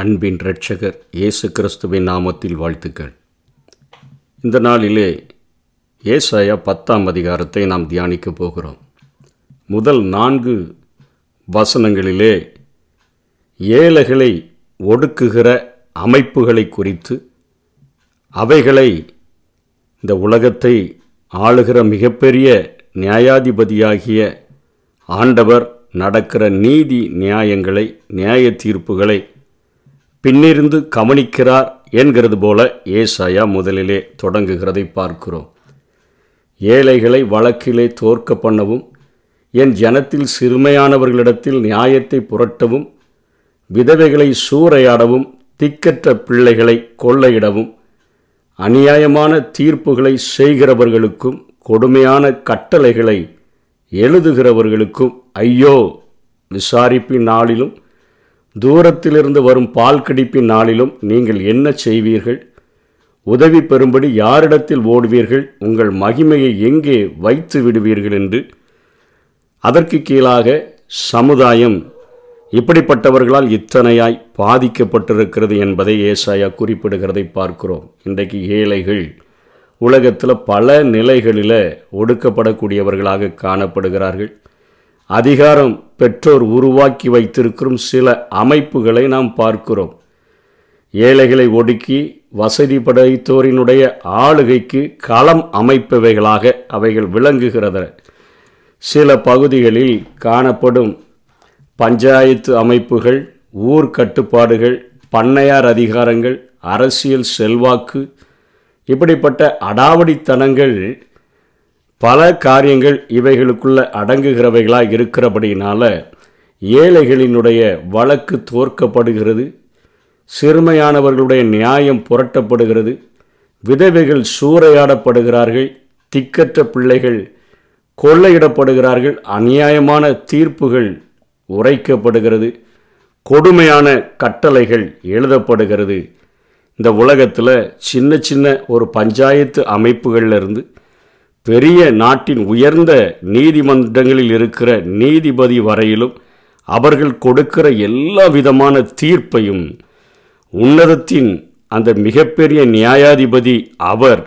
அன்பின் இரட்சகர் இயேசு கிறிஸ்துவின் நாமத்தில் வாழ்த்துக்கள். இந்த நாளிலே ஏசாயா பத்தாம் அதிகாரத்தை நாம் தியானிக்கப் போகிறோம். முதல் நான்கு வசனங்களிலே ஏழைகளை ஒடுக்குகிற அமைப்புகளை குறித்து அவைகளை இந்த உலகத்தை ஆளுகிற மிகப்பெரிய நியாயாதிபதியாகிய ஆண்டவர் நடக்கிற நீதி நியாயங்களை நியாய தீர்ப்புகளை பின்னிருந்து கவனிக்கிறார் என்கிறது போல ஏசாயா முதலிலே தொடங்குகிறதை பார்க்கிறோம். ஏழைகளை வழக்கிலே தோற்க பண்ணவும் என் ஜனத்தில் சிறுமையானவர்களிடத்தில் நியாயத்தை புரட்டவும் விதவைகளை சூறையாடவும் திக்கற்ற பிள்ளைகளை கொள்ளையிடவும் அநியாயமான தீர்ப்புகளை செய்கிறவர்களுக்கும் கொடுமையான கட்டளைகளை எழுதுகிறவர்களுக்கும் ஐயோ விசாரிப்பின் நாளிலும் தூரத்திலிருந்து வரும் பால் கடிப்பின் நாளிலும் நீங்கள் என்ன செய்வீர்கள்? உதவி பெறும்படி யாரிடத்தில் ஓடுவீர்கள்? உங்கள் மகிமையை எங்கே வைத்து விடுவீர்கள் என்று? அதற்கு கீழாக சமுதாயம் இப்படிப்பட்டவர்களால் இத்தனையாய் பாதிக்கப்பட்டிருக்கிறது என்பதை ஏசாயா குறிப்பிடுகிறதை பார்க்கிறோம். இன்றைக்கு ஏழைகள் உலகத்தில் பல நிலைகளில் ஒடுக்கப்படக்கூடியவர்களாக காணப்படுகிறார்கள். அதிகாரம் பெற்றோர் உருவாக்கி வைத்திருக்கும் சில அமைப்புகளை நாம் பார்க்கிறோம். ஏழைகளை ஒடுக்கி வசதி படைத்தோரினுடைய ஆளுகைக்கு களம் அமைப்பவைகளாக அவைகள் விளங்குகிறத சில பகுதிகளில் காணப்படும் பஞ்சாயத்து அமைப்புகள் ஊர் கட்டுப்பாடுகள் பண்ணையார் அதிகாரங்கள் அரசியல் செல்வாக்கு இப்படிப்பட்ட அடாவடித்தனங்கள் பல காரியங்கள் இவைகளுக்குள்ள அடங்குகிறவைகளாக இருக்கிறபடியினால் ஏழைகளினுடைய வழக்கு தோற்கப்படுகிறது சிறுமையானவர்களுடைய நியாயம் புரட்டப்படுகிறது விதவைகள் சூறையாடப்படுகிறார்கள் திக்கற்ற பிள்ளைகள் கொள்ளையிடப்படுகிறார்கள் அநியாயமான தீர்ப்புகள் உரைக்கப்படுகிறது கொடுமையான கட்டளைகள் எழுதப்படுகிறது. இந்த உலகத்தில் சின்ன சின்ன ஒரு பஞ்சாயத்து அமைப்புகளிலிருந்து பெரிய நாட்டின் உயர்ந்த நீதிமன்றங்களில் இருக்கிற நீதிபதி வரையிலும் அவர்கள் கொடுக்கிற எல்லா விதமான தீர்ப்பையும் உன்னதத்தின் அந்த மிகப்பெரிய நியாயாதிபதி அவர்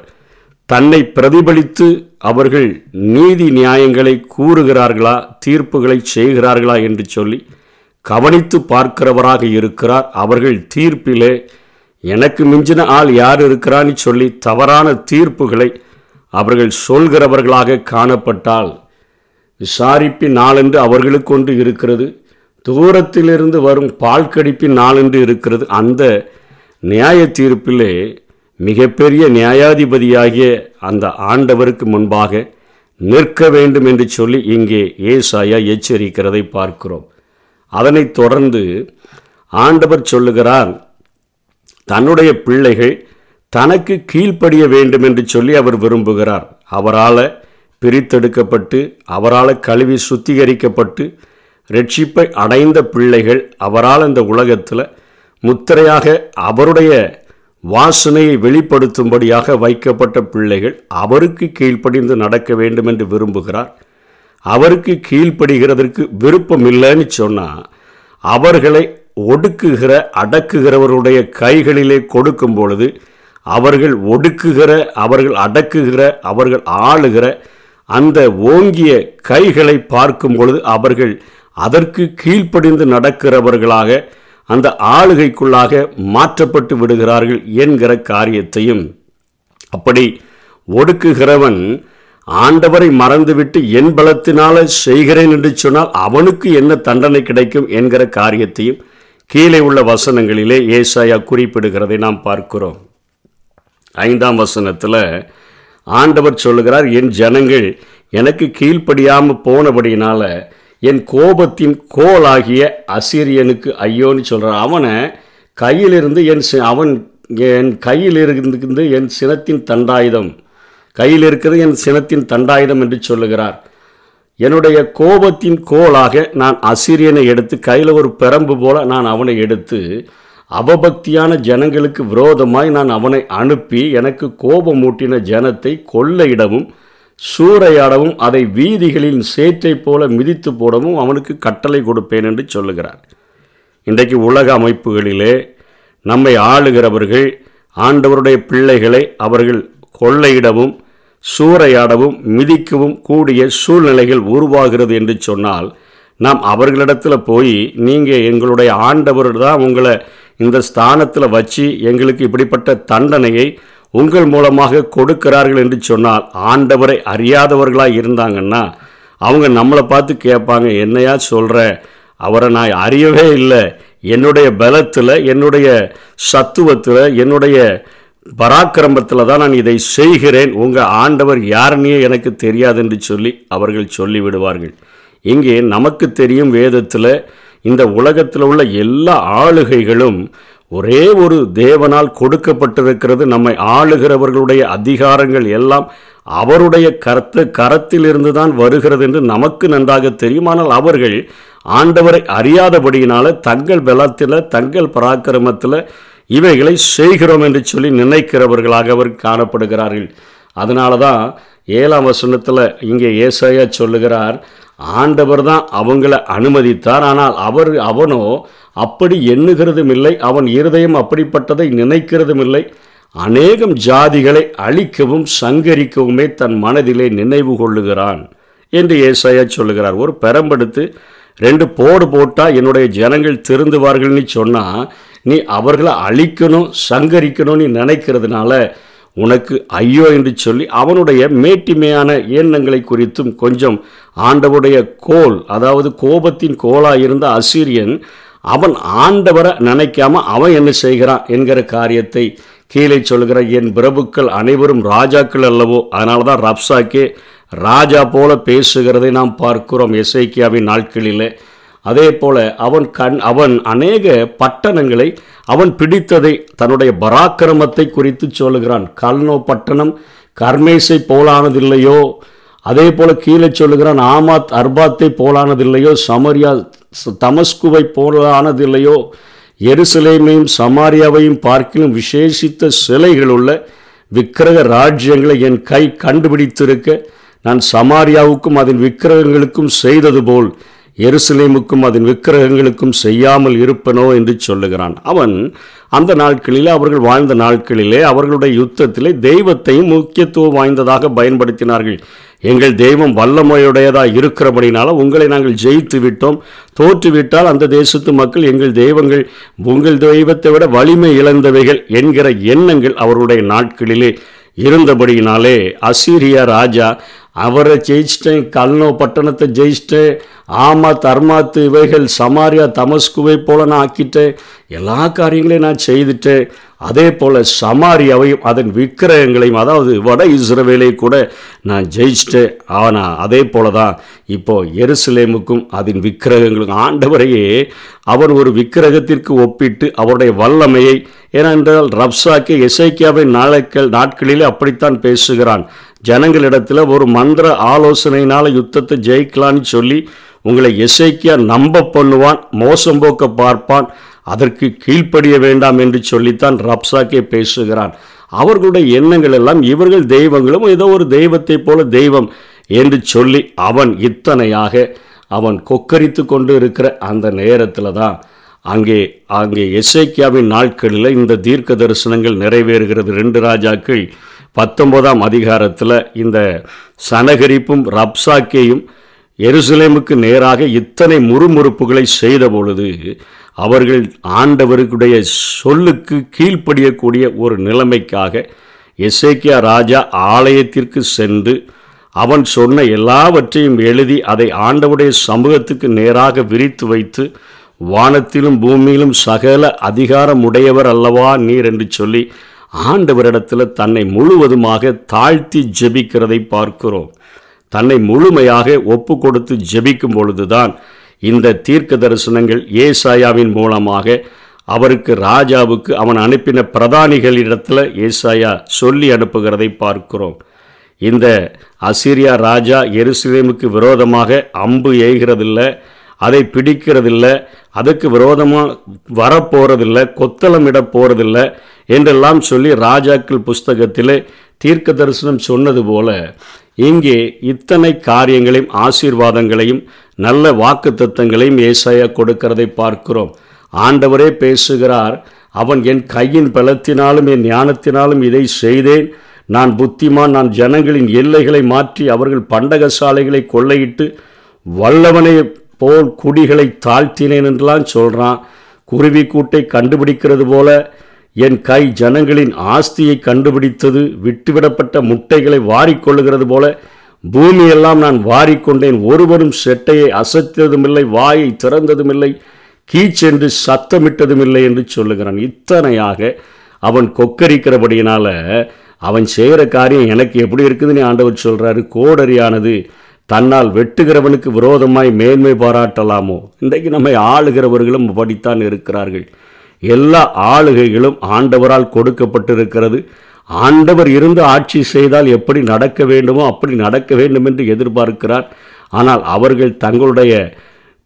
தன்னை பிரதிபலித்து அவர்கள் நீதி நியாயங்களை கூறுகிறார்களா தீர்ப்புகளை செய்கிறார்களா என்று சொல்லி கவனித்து பார்க்கிறவராக இருக்கிறார். அவர்கள் தீர்ப்பிலே எனக்கு மிஞ்சின ஆள் யார் இருக்கிறான்னு சொல்லி தவறான தீர்ப்புகளை அவர்கள் சொல்கிறவர்களாக காணப்பட்டால் விசாரிப்பின் நாளென்று அவர்களுக்கு ஒன்று இருக்கிறது தூரத்திலிருந்து வரும் பால் கடிப்பின் நாளென்று இருக்கிறது. அந்த நியாய தீர்ப்பிலே மிகப்பெரிய நியாயாதிபதியாகிய அந்த ஆண்டவருக்கு முன்பாக நிற்க வேண்டும் என்று சொல்லி இங்கே ஏசாயா எச்சரிக்கிறதை பார்க்கிறோம். அதனைத் தொடர்ந்து ஆண்டவர் சொல்லுகிறார் தன்னுடைய பிள்ளைகள் தனக்கு கீழ்ப்படிய வேண்டும் என்று சொல்லி அவர் விரும்புகிறார். அவரால் பிரித்தெடுக்கப்பட்டு அவரால் கழுவி சுத்திகரிக்கப்பட்டு ரட்சிப்பை அடைந்த பிள்ளைகள் அவரால் இந்த உலகத்தில் முத்திரையாக அவருடைய வாசனையை வெளிப்படுத்தும்படியாக வைக்கப்பட்ட பிள்ளைகள் அவருக்கு கீழ்ப்படிந்து நடக்க வேண்டும் என்று விரும்புகிறார். அவருக்கு கீழ்ப்படுகிறதற்கு விருப்பம் இல்லைன்னு சொன்னால் அவர்களை ஒடுக்குகிற அடக்குகிறவருடைய கைகளிலே கொடுக்கும் பொழுது அவர்கள் ஒடுக்குகிற அவர்கள் அடக்குகிற அவர்கள் ஆளுகிற அந்த ஓங்கிய கைகளை பார்க்கும் பொழுது அவர்கள் அதற்கு கீழ்ப்படிந்து நடக்கிறவர்களாக அந்த ஆளுகைக்குள்ளாக மாற்றப்பட்டு விடுகிறார்கள் என்கிற காரியத்தையும். அப்படி ஒடுக்குகிறவன் ஆண்டவரை மறந்துவிட்டு என் பலத்தினால செய்கிறேன் என்று சொன்னால் அவனுக்கு என்ன தண்டனை கிடைக்கும் என்கிற காரியத்தையும் கீழே உள்ள வசனங்களிலே ஏசாயா குறிப்பிடுகிறதை நாம் பார்க்கிறோம். ஐந்தாம் வசனத்தில் ஆண்டவர் சொல்லுகிறார் என் ஜனங்கள் எனக்கு கீழ்ப்படியாமல் போனபடினால என் கோபத்தின் கோலாகிய அசிரியனுக்கு ஐயோன்னு சொல்கிறார் அவனை கையிலிருந்து என் அவன் என் கையில் இருந்து என் சினத்தின் தண்டாயுதம் கையில் இருக்கிறது என் சினத்தின் தண்டாயுதம் என்று சொல்லுகிறார். என்னுடைய கோபத்தின் கோலாக நான் அசிரியனை எடுத்து கையில் ஒரு பெரம்பு போல நான் அவனை எடுத்து அவபக்தியான ஜனங்களுக்கு விரோதமாய் நான் அவனை அனுப்பி எனக்கு கோபமூட்டின ஜனத்தை கொள்ளையிடவும் சூறையாடவும் அதை வீதிகளின் சேற்றை போல மிதித்து போடவும் அவனுக்கு கட்டளை கொடுப்பேன் என்று சொல்லுகிறார். இன்றைக்கு உலக அமைப்புகளிலே நம்மை ஆளுகிறவர்கள் ஆண்டவருடைய பிள்ளைகளை அவர்கள் கொள்ளையிடவும் சூறையாடவும் மிதிக்கவும் கூடிய சூழ்நிலைகள் உருவாகிறது என்று சொன்னால் நாம் அவர்களிடத்தில் போய் நீங்கள் எங்களுடைய ஆண்டவர் தான் உங்களை இந்த ஸ்தானத்தில் வச்சு எங்களுக்கு இப்படிப்பட்ட தண்டனையை உங்கள் மூலமாக கொடுக்கிறார்கள் என்று சொன்னால் ஆண்டவரை அறியாதவர்களாக இருந்தாங்கன்னா அவங்க நம்மளை பார்த்து கேட்பாங்க என்னையா சொல்கிற அவரை நான் அறியவே இல்லை. என்னுடைய பலத்தில் என்னுடைய சத்துவத்தில் என்னுடைய பராக்கிரமத்தில் தான் நான் இதை செய்கிறேன். உங்கள் ஆண்டவர் யாருன்னே எனக்கு தெரியாது என்று சொல்லி அவர்கள் சொல்லிவிடுவார்கள். இங்கே நமக்கு தெரியும் வேதத்தில் இந்த உலகத்தில் உள்ள எல்லா ஆளுகைகளும் ஒரே ஒரு தேவனால் கொடுக்கப்பட்டிருக்கிறது. நம்மை ஆளுகிறவர்களுடைய அதிகாரங்கள் எல்லாம் அவருடைய கருத்து கரத்திலிருந்து தான் வருகிறது என்று நமக்கு நன்றாக தெரியும் ஆனால் அவர்கள் ஆண்டவரை அறியாதபடியினால தங்கள் பலத்தில் தங்கள் பராக்கிரமத்தில் இவைகளை செய்கிறோம் என்று சொல்லி நினைக்கிறவர்களாக அவர் காணப்படுகிறார்கள். அதனால தான் ஏழாம் வசனத்தில் இங்கே ஏசாயா சொல்லுகிறார் ஆண்டவர் தான் அவங்கள அனுமதித்தார். ஆனால் அவர் அவனோ அப்படி எண்ணுகிறதும் இல்லை அவன் இருதயம் அப்படிப்பட்டதை நினைக்கிறதும் இல்லை அநேகம் ஜாதிகளை அழிக்கவும் சங்கரிக்கவுமே தன் மனதிலே நினைவு கொள்ளுகிறான் என்று ஏசாயா சொல்லுகிறார். ஒரு பெரம்பெடுத்து ரெண்டு போடு போட்டால் என்னுடைய ஜனங்கள் திருந்துவார்கள்னு சொன்னால் நீ அவர்களை அழிக்கணும் சங்கரிக்கணும்னு நினைக்கிறதுனால உனக்கு ஐயோ என்று சொல்லி அவனுடைய மேட்டிமையான எண்ணங்களை குறித்தும் கொஞ்சம் ஆண்டவுடைய கோல் அதாவது கோபத்தின் கோலாக இருந்த அசீரியன் அவன் ஆண்டவரை நினைக்காம அவன் என்ன செய்கிறான் என்கிற காரியத்தை கீழே சொல்கிற என் பிரபுக்கள் அனைவரும் ராஜாக்கள் அல்லவோ? அதனால தான் ரப்சாக்கே ராஜா போல பேசுகிறதை நாம் பார்க்கிறோம் எஸ்ஐக்கியாவின் நாட்களிலே. அதே போல அவன் கண் அவன் அநேக பட்டணங்களை அவன் பிடித்ததை தன்னுடைய பராக்கிரமத்தை குறித்து சொல்லுகிறான். கல்னோ பட்டணம் கர்மேசை போலானதில்லையோ? அதே போல கீழே சொல்லுகிறான் ஆமாத் அர்பாத்தை போலானதில்லையோ? சமரியா தமஸ்குவை போலானதில்லையோ? எருசலேமையும் சமாரியாவையும் பார்க்கிலும் விசேஷித்த சிலைகள் உள்ள விக்கிரக ராஜ்யங்களை என் கை கண்டுபிடித்திருக்க நான் சமாரியாவுக்கும் அதன் விக்கிரகங்களுக்கும் செய்தது போல் எருசலேமுக்கும் அதன் விக்கிரகங்களுக்கும் செய்யாமல் இருப்பனோ என்று சொல்லுகிறான். அவன் அந்த நாட்களிலே அவர்கள் வாழ்ந்த நாட்களிலே அவர்களுடைய யுத்தத்திலே தெய்வத்தையும் முக்கியத்துவம் வாய்ந்ததாக பயன்படுத்தினார்கள். எங்கள் தெய்வம் வல்லமையுடையதாக இருக்கிறபடினால உங்களை நாங்கள் ஜெயித்து விட்டோம். தோற்றுவிட்டால் அந்த தேசத்து மக்கள் எங்கள் தெய்வங்கள் உங்கள் தெய்வத்தை விட வலிமை இழந்தவைகள் என்கிற எண்ணங்கள் அவருடைய நாட்களிலே இருந்தபடியினாலே அசீரியா ராஜா அவரை ஜெயிச்சிட்டேன் கல்னோ பட்டணத்தை ஜெயிச்சிட்டேன் ஆமா தர்மாத்து இவைகள் சமாரியா தமஸ்குவை போல நான் ஆக்கிட்டேன் எல்லா காரியங்களையும் நான் செய்துட்டேன். அதே போல் சமாரியாவையும் அதன் விக்கிரகங்களையும் அதாவது வட இஸ்ரவேலை கூட நான் ஜெயிச்சிட்டேன். ஆனால் அதே போல தான் இப்போ எருசலேமுக்கும் அதன் விக்கிரகங்களுக்கும் ஆண்டவரையே அவர் ஒரு விக்கிரகத்திற்கு ஒப்பிட்டு அவருடைய வல்லமையை ஏனென்றால் ரப்சாக்கே எசைக்கியாவின் நாளைக்கள் நாட்களிலே அப்படித்தான் பேசுகிறான். ஜனங்களிடத்தில் ஒரு மந்திர ஆலோசனையினால் யுத்தத்தை ஜெயிக்கலான்னு சொல்லி உங்களை எசைக்கியா நம்ப பண்ணுவான் மோசம் போக்க பார்ப்பான் அதற்கு கீழ்ப்படிய வேண்டாம் என்று சொல்லித்தான் ரப்சாக்கே பேசுகிறான். அவர்களுடைய எண்ணங்கள் எல்லாம் இவர்கள் தெய்வங்களும் ஏதோ ஒரு தெய்வத்தை போல தெய்வம் என்று சொல்லி அவன் இத்தனையாக அவன் கொக்கரித்து கொண்டு இருக்கிற அந்த நேரத்தில் தான் அங்கே அங்கே எசைக்கியாவின் நாட்களில் இந்த தீர்க்க தரிசனங்கள் நிறைவேறுகிறது. ரெண்டு ராஜாக்கள் பத்தொன்பதாம் அதிகாரத்தில் இந்த சனகரிப்பும் ரப்சாக்கேயும் எருசலேமுக்கு நேராக இத்தனை முறுமுறுப்புகளை செய்த பொழுது அவர்கள் ஆண்டவருக்குடைய சொல்லுக்கு கீழ்ப்படியக்கூடிய ஒரு நிலைமைக்காக எசேக்கியா ராஜா ஆலயத்திற்கு சென்று அவன் சொன்ன எல்லாவற்றையும் எழுதி அதை ஆண்டவுடைய சமூகத்துக்கு நேராக விரித்து வைத்து வானத்திலும் பூமியிலும் சகல அதிகாரம் உடையவர் அல்லவா நீர் என்று சொல்லி ஆண்டவரிடத்தில் தன்னை முழுவதுமாக தாழ்த்தி ஜெபிக்கிறதை பார்க்கிறோம். தன்னை முழுமையாக ஒப்பு கொடுத்து ஜெபிக்கும் பொழுதுதான் இந்த தீர்க்க தரிசனங்கள் ஏசாயாவின் மூலமாக அவருக்கு ராஜாவுக்கு அவன் அனுப்பின பிரதானிகளிடத்தில் ஏசாயா சொல்லி அனுப்புகிறதை பார்க்கிறோம். இந்த அசிரியா ராஜா எருசலேமுக்கு விரோதமாக அம்பு ஏய்கிறதில்லை. அதை பிடிக்கிறதில்ல அதுக்கு விரோதமாக வரப்போகிறதில்ல கொத்தளமிட போகிறதில்ல என்றெல்லாம் சொல்லி ராஜாக்கள் புஸ்தகத்தில் தீர்க்க தரிசனம் சொன்னது போல இங்கே இத்தனை காரியங்களையும் ஆசீர்வாதங்களையும் நல்ல வாக்கு தத்தங்களையும் ஏசாயா கொடுக்கிறதை பார்க்கிறோம். ஆண்டவரே பேசுகிறார் அவன் என் கையின் பலத்தினாலும் என் ஞானத்தினாலும் இதை செய்தேன். நான் புத்திமான் நான் ஜனங்களின் எல்லைகளை மாற்றி அவர்கள் பண்டகசாலைகளை கொள்ளையிட்டு வல்லவனை போல் குடிகளை தாழ்த்தினேன் என்றெல்லாம் சொல்கிறான் குருவி கூட்டை கண்டுபிடிக்கிறது போல என் கை ஜனங்களின் ஆஸ்தியை கண்டுபிடித்தது விட்டுவிடப்பட்ட முட்டைகளை வாரிக்கொள்ளுகிறது போல பூமியெல்லாம் நான் வாரிக்கொண்டேன் ஒருவரும் செட்டையை அசைத்ததுமில்லை வாயை திறந்ததுமில்லை கீச்சென்று சத்தமிட்டதுமில்லை என்று சொல்லுகிறான். இத்தனையாக அவன் கொக்கரிக்கிறபடியினால் அவன் செய்கிற காரியம் எனக்கு எப்படி இருக்குதுன்னு ஆண்டவர் சொல்கிறாரு கோடரியானது தன்னால் வெட்டுகிறவனுக்கு விரோதமாய் மேன்மை பாராட்டலாமோ? இன்றைக்கு நம்மை ஆளுகிறவர்களும் படித்தான் இருக்கிறார்கள். எல்லா ஆளுகைகளும் ஆண்டவரால் கொடுக்கப்பட்டிருக்கிறது. ஆண்டவர் இருந்து ஆட்சி செய்தால் எப்படி நடக்க வேண்டுமோ அப்படி நடக்க வேண்டும் என்று எதிர்பார்க்கிறார். ஆனால் அவர்கள் தங்களுடைய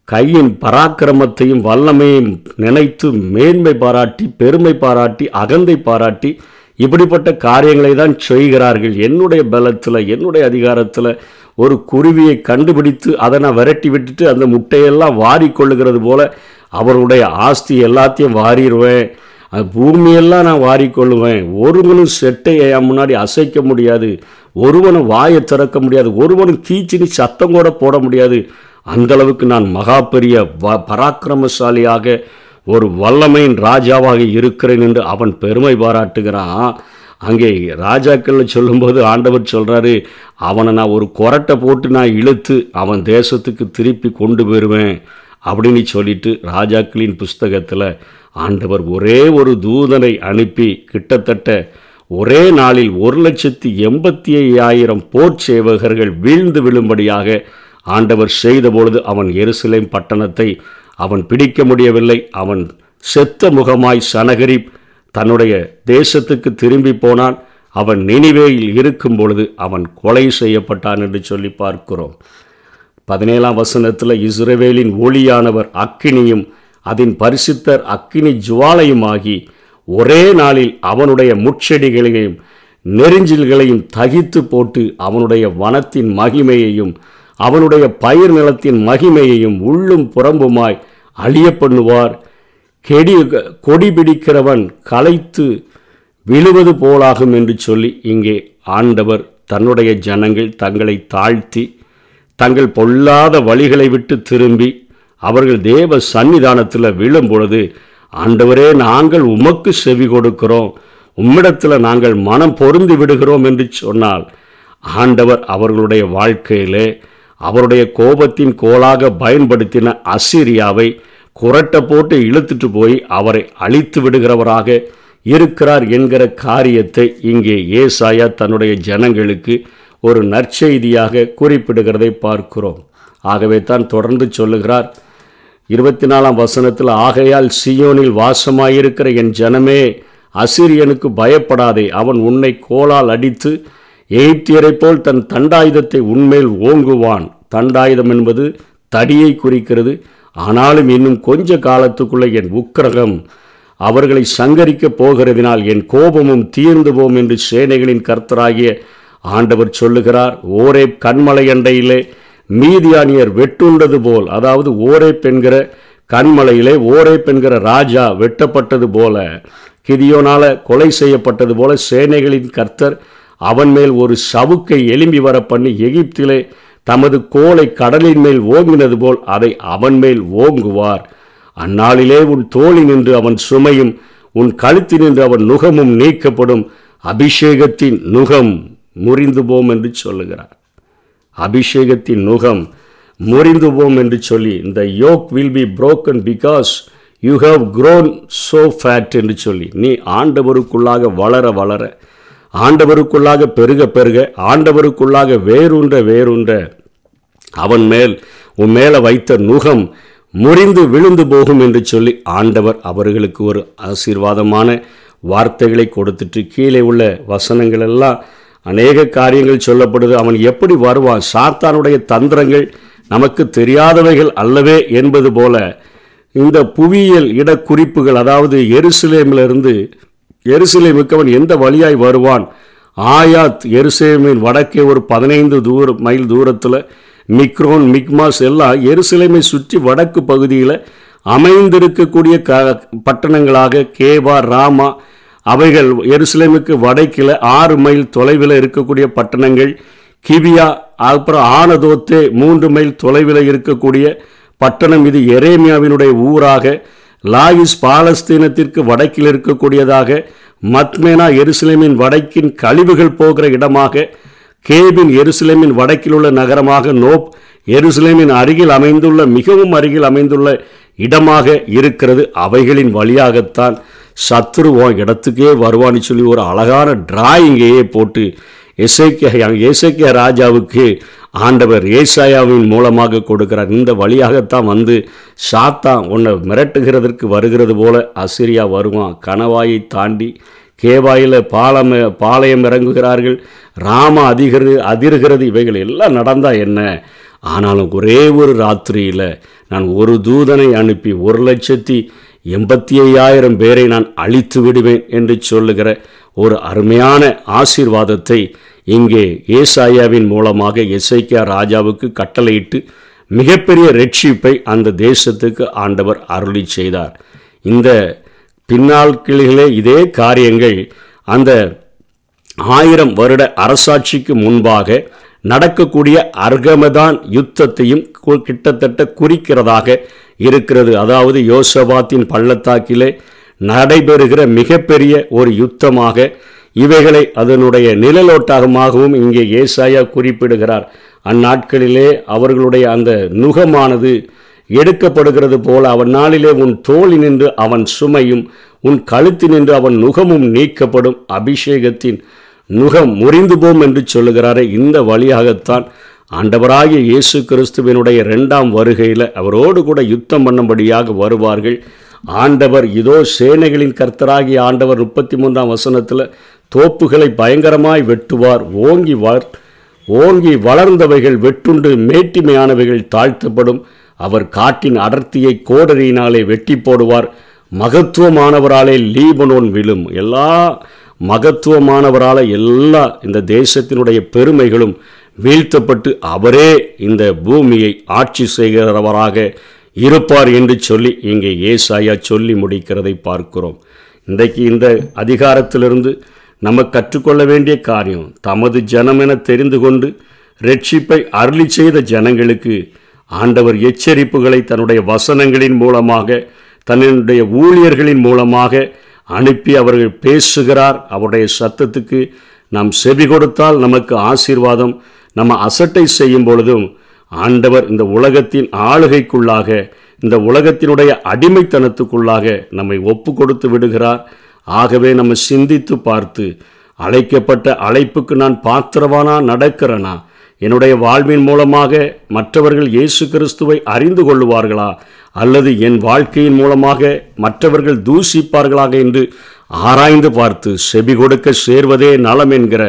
கையின் பராக்கிரமத்தையும் வல்லமையும் நினைத்து மேன்மை பாராட்டி பெருமை பாராட்டி அகந்தை பாராட்டி இப்படிப்பட்ட காரியங்களை தான் செய்கிறார்கள். என்னுடைய பலத்தில் என்னுடைய அதிகாரத்தில் ஒரு குருவியை கண்டுபிடித்து அதை நான் விரட்டி விட்டுட்டு அந்த முட்டையெல்லாம் வாரி கொள்ளுகிறது போல அவருடைய ஆஸ்தி எல்லாத்தையும் வாரிடுவேன். அது பூமியெல்லாம் நான் வாரிக்கொள்ளுவேன் ஒருவனும் செட்டையை முன்னாடி அசைக்க முடியாது. ஒருவனும் வாயை திறக்க முடியாது. ஒருவனும் கீச்சினி சத்தம் கூட போட முடியாது. அந்தளவுக்கு நான் மகா பெரிய வ பராக்கிரமசாலியாக ஒரு வல்லமையின் ராஜாவாக இருக்கிறேன் என்று அவன் பெருமை பாராட்டுகிறான். அங்கே ராஜாக்கள் சொல்லும்போது ஆண்டவர் சொல்கிறாரு அவனை நான் ஒரு கொரட்டை போட்டு நான் இழுத்து அவன் தேசத்துக்கு திருப்பி கொண்டு போயிடுவேன் அப்படின்னு சொல்லிட்டு ராஜாக்களின் புஸ்தகத்தில் ஆண்டவர் ஒரே ஒரு தூதனை அனுப்பி கிட்டத்தட்ட ஒரே நாளில் ஒரு லட்சத்தி எண்பத்தி ஐயாயிரம் போர் சேவகர்கள் வீழ்ந்து விழும்படியாக ஆண்டவர் செய்தபொழுது அவன் எருசலேம் பட்டணத்தை அவன் பிடிக்க முடியவில்லை. அவன் செத்த முகமாய் சனகரிப் தன்னுடைய தேசத்துக்கு திரும்பி போனான். அவன் நினைவேயில் இருக்கும் பொழுது அவன் கொலை செய்யப்பட்டான் என்று சொல்லி பார்க்கிறோம். பதினேழாம் வசனத்தில் இஸ்ரவேலின் ஒளியானவர் அக்கினியும் அதன் பரிசுத்தர் அக்கினி ஜுவாலையுமாகி ஒரே நாளில் அவனுடைய முட்செடிகளையும் நெருஞ்சில்களையும் தகித்து போட்டு அவனுடைய வனத்தின் மகிமையையும் அவனுடைய பயிர் நிலத்தின் மகிமையையும் உள்ளும் புறம்புமாய் அழிய பண்ணுவார். கெடி கொடி பிடிக்கிறவன் களைத்து விழுவது போலாகும் என்று சொல்லி இங்கே ஆண்டவர் தன்னுடைய ஜனங்கள் தங்களை தாழ்த்தி தங்கள் பொல்லாத வழிகளை விட்டு திரும்பி அவர்கள் தேவ சன்னிதானத்தில் விழும் பொழுது ஆண்டவரே நாங்கள் உமக்கு செவி கொடுக்கிறோம். உம்மிடத்தில் நாங்கள் மனம் பொருந்தி விடுகிறோம் என்று சொன்னால் ஆண்டவர் அவர்களுடைய வாழ்க்கையிலே அவருடைய கோபத்தின் கோலாக பயன்படுத்தின அசிரியாவை குரட்டை போட்டு இழுத்துட்டு போய் அவரை அழித்து விடுகிறவராக இருக்கிறார் என்கிற காரியத்தை இங்கே ஏசாயா தன்னுடைய ஜனங்களுக்கு ஒரு நற்செய்தியாக குறிப்பிடுகிறதை பார்க்கிறோம். ஆகவே தான் தொடர்ந்து சொல்லுகிறார் இருபத்தி நாலாம் வசனத்தில் ஆகையால் சியோனில் வாசமாயிருக்கிற என் ஜனமே அசிரியனுக்கு பயப்படாதே அவன் உன்னை கோலால் அடித்து எய்த்தியரை போல் தன் தண்டாயுதத்தை உன்மேல் ஓங்குவான். தண்டாயுதம் என்பது தடியை குறிக்கிறது ஆனாலும் இன்னும் கொஞ்ச காலத்துக்குள்ளே என் உக்கிரகம் அவர்களை சங்கரிக்கப் போகிறதினால் என் கோபமும் தீர்ந்து போம் என்று சேனைகளின் கர்த்தராகிய ஆண்டவர் சொல்லுகிறார். ஓரே கண்மலை அண்டையிலே மீதியானியர் வெட்டுண்டது போல் அதாவது ஓரே பெண்கிற கண்மலையிலே ஓரே பெண்கிற ராஜா வெட்டப்பட்டது போல கிதியோனால கொலை செய்யப்பட்டது போல சேனைகளின் கர்த்தர் அவன் மேல் ஒரு சவுக்கை எலும்பி வர பண்ணி எகிப்திலே தமது கோலை கடலின் மேல் ஓங்கினது போல் அதை அவன் மேல் ஓங்குவார். அந்நாளிலே உன் தோழி நின்று அவன் சுமையும் உன் கழுத்தினின்று அவன் நுகமும் நீக்கப்படும். அபிஷேகத்தின் நுகம் முறிந்து போம் என்று சொல்லுகிறார். அபிஷேகத்தின் நுகம் முறிந்து போம் என்று சொல்லி இந்த yolk will be broken because you have grown so fat என்று சொல்லி நீ ஆண்டவருக்குள்ளாக வளர வளர ஆண்டவருக்குள்ளாக பெருக பெருக ஆண்டவருக்குள்ளாக வேறுன்ற வேறுன்ற அவன் மேல் உன் மேலே வைத்த நுகம் முறிந்து விழுந்து போகும் என்று சொல்லி ஆண்டவர் அவர்களுக்கு ஒரு ஆசீர்வாதமான வார்த்தைகளை கொடுத்துட்டு கீழே உள்ள வசனங்கள் எல்லாம் அநேக காரியங்கள் சொல்லப்படுது. அவன் எப்படி வருவான்? சாத்தானுடைய தந்திரங்கள் நமக்கு தெரியாதவைகள் அல்லவே என்பது போல இந்த புவியியல் இடக்குறிப்புகள் அதாவது எருசலேமிலிருந்து எருசலேமுக்கு அவன் எந்த வழியாய் வருவான்? ஆயாத் எருசலேமின் வடக்கே ஒரு பதினைந்து தூர மைல் தூரத்தில் மிக்ரோன் மிக்மாஸ் எல்லாம் எருசலேமை சுற்றி வடக்கு பகுதியில் அமைந்திருக்கக்கூடிய க பட்டணங்களாக கேவா ராமா அவைகள் எருசலேமுக்கு வடக்கில் ஆறு மைல் தொலைவில் இருக்கக்கூடிய பட்டணங்கள் கிவியா அப்புறம் ஆனதோத்தே மூன்று மைல் தொலைவில் இருக்கக்கூடிய பட்டணம் இது எரேமியாவினுடைய ஊராக லாயிஸ் பாலஸ்தீனத்திற்கு வடக்கில் இருக்கக்கூடியதாக மத்மேனா எருசலேமின் வடக்கின் கழிவுகள் போகிற இடமாக கேபின் எருசலேமின் வடக்கில் உள்ள நகரமாக நோப் எருசலேமின் அருகில் அமைந்துள்ள மிகவும் அருகில் அமைந்துள்ள இடமாக இருக்கிறது. அவைகளின் வழியாகத்தான் சத்ருவோம் இடத்துக்கே வருவான்னு சொல்லி ஒரு அழகான டிராயிங்கையே போட்டு எசைக்கிய ஏசைக்கிய ராஜாவுக்கு ஆண்டவர் ஏசாயாவின் மூலமாக கொடுக்கிறார். இந்த வழியாகத்தான் வந்து சாத்தா உன்னை மிரட்டுகிறதற்கு வருகிறது போல அசிரியா வருவான். கணவாயை தாண்டி கேவாயில் பாலம் பாளையம் இறங்குகிறார்கள். ராம அதிகரு அதிர்கிறது. இவைகள் எல்லாம் நடந்தால் என்ன? ஆனாலும் ஒரே ஒரு ராத்திரியில் நான் ஒரு தூதனை அனுப்பி ஒரு லட்சத்தி எண்பத்தி ஐயாயிரம் பேரை நான் அழித்து விடுவேன் என்று சொல்லுகிற ஒரு அருமையான ஆசீர்வாதத்தை இங்கே ஏசாயாவின் மூலமாக எஸ்ஐக்கியா ராஜாவுக்கு கட்டளையிட்டு மிகப்பெரிய ரட்சிப்பை அந்த தேசத்துக்கு ஆண்டவர் அருளி செய்தார். இந்த பின்னால் கிளிகளே இதே காரியங்கள் அந்த ஆயிரம் வருட அரசாட்சிக்கு முன்பாக நடக்கக்கூடிய அர்கமதான் யுத்தத்தையும் கிட்டத்தட்ட குறிக்கிறதாக இருக்கிறது. அதாவது யோசபாத்தின் பள்ளத்தாக்கிலே நடைபெறுகிற மிகப்பெரிய ஒரு யுத்தமாக இவைகளை அதனுடைய நிழலோட்டமாகவும் இங்கே ஏசாயா குறிப்பிடுகிறார். அந்நாட்களிலே அவர்களுடைய அந்த நுகமானது எடுக்கப்படுகிறது போல அவன் நாளிலே உன் தோழி நின்று அவன் சுமையும் உன் கழுத்து நின்று அவன் நுகமும் நீக்கப்படும் அபிஷேகத்தின் நுகம் முறிந்து போம் என்று சொல்லுகிறாரே. இந்த வழியாகத்தான் ஆண்டவராகிய இயேசு கிறிஸ்துவனுடைய இரண்டாம் வருகையில் அவரோடு கூட யுத்தம் பண்ணும்படியாக வருவார்கள். ஆண்டவர் இதோ சேனைகளின் கர்த்தராகிய ஆண்டவர் முப்பத்தி மூன்றாம் வசனத்தில் தோப்புகளை பயங்கரமாய் வெட்டுவார் ஓங்கி வர் ஓங்கி வளர்ந்தவைகள் வெட்டுண்டு மேட்டிமையானவைகள் தாழ்த்தப்படும். அவர் காட்டின் அடர்த்தியை கோடரியினாலே வெட்டி போடுவார். மகத்துவமானவராலே லீபனோன் விழும். எல்லா மகத்துவமானவரால் எல்லா இந்த தேசத்தினுடைய பெருமைகளும் வீழ்த்தப்பட்டு அவரே இந்த பூமியை ஆட்சி செய்கிறவராக இருப்பார் என்று சொல்லி இங்கே ஏசாயா சொல்லி முடிக்கிறதை பார்க்கிறோம். இன்றைக்கு இந்த அதிகாரத்திலிருந்து நம்ம கற்றுக்கொள்ள வேண்டிய காரியம் தமது ஜனம் என தெரிந்து கொண்டு ரட்சிப்பை அருளி செய்த ஜனங்களுக்கு ஆண்டவர் எச்சரிப்புகளை தன்னுடைய வசனங்களின் மூலமாக தன்னுடைய ஊழியர்களின் மூலமாக அனுப்பி அவர்கள் பேசுகிறார். அவருடைய சத்தத்துக்கு நாம் செவி கொடுத்தால் நமக்கு ஆசீர்வாதம் நம்ம அசட்டை செய்யும் பொழுதும் ஆண்டவர் இந்த உலகத்தின் ஆளுகைக்குள்ளாக இந்த உலகத்தினுடைய அடிமைத்தனத்துக்குள்ளாக நம்மை ஒப்பு கொடுத்து விடுகிறார். ஆகவே நம்ம சிந்தித்து பார்த்து அழைக்கப்பட்ட அழைப்புக்கு நான் பாத்திரவானா நடக்கிறனா? என்னுடைய வாழ்வின் மூலமாக மற்றவர்கள் இயேசு கிறிஸ்துவை அறிந்து கொள்ளுவார்களா? அல்லது என் வாழ்க்கையின் மூலமாக மற்றவர்கள் தூசிப்பார்களாக என்று ஆராய்ந்து பார்த்து செபி கொடுக்க சேர்வதே நலம் என்கிற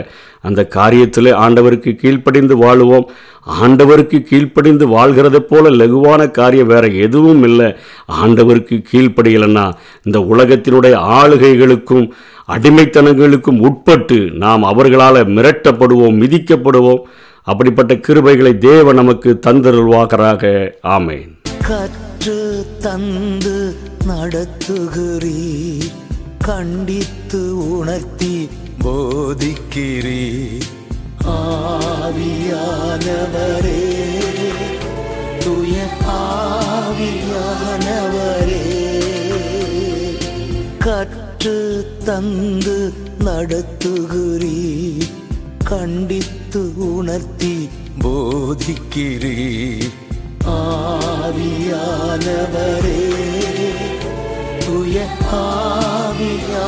அந்த காரியத்தில் ஆண்டவருக்கு கீழ்ப்படிந்து வாழுவோம். ஆண்டவருக்கு கீழ்ப்படிந்து வாழ்கிறத போல லகுவான காரியம் வேற எதுவும் இல்லை. ஆண்டவருக்கு கீழ்ப்படியலைன்னா இந்த உலகத்தினுடைய ஆளுகைகளுக்கும் அடிமைத்தனங்களுக்கும் உட்பட்டு நாம் அவர்களால் மிரட்டப்படுவோம் மிதிக்கப்படுவோம். அப்படிப்பட்ட கிருபைகளை தேவ நமக்கு தந்தருள்வாக்கராக ஆமேன். கற்று தந்து நடத்துகிறீர். கண்டித்து உணர்த்தி போதிக்கிறீர் ஆவியானவரே துய ஆவியானவரே கற்று தந்து நடத்துகிறீர் கண்டித்து உணர்த்தி போதிக்கிறீர் ஆவியானவரே துய ஆவியானவரே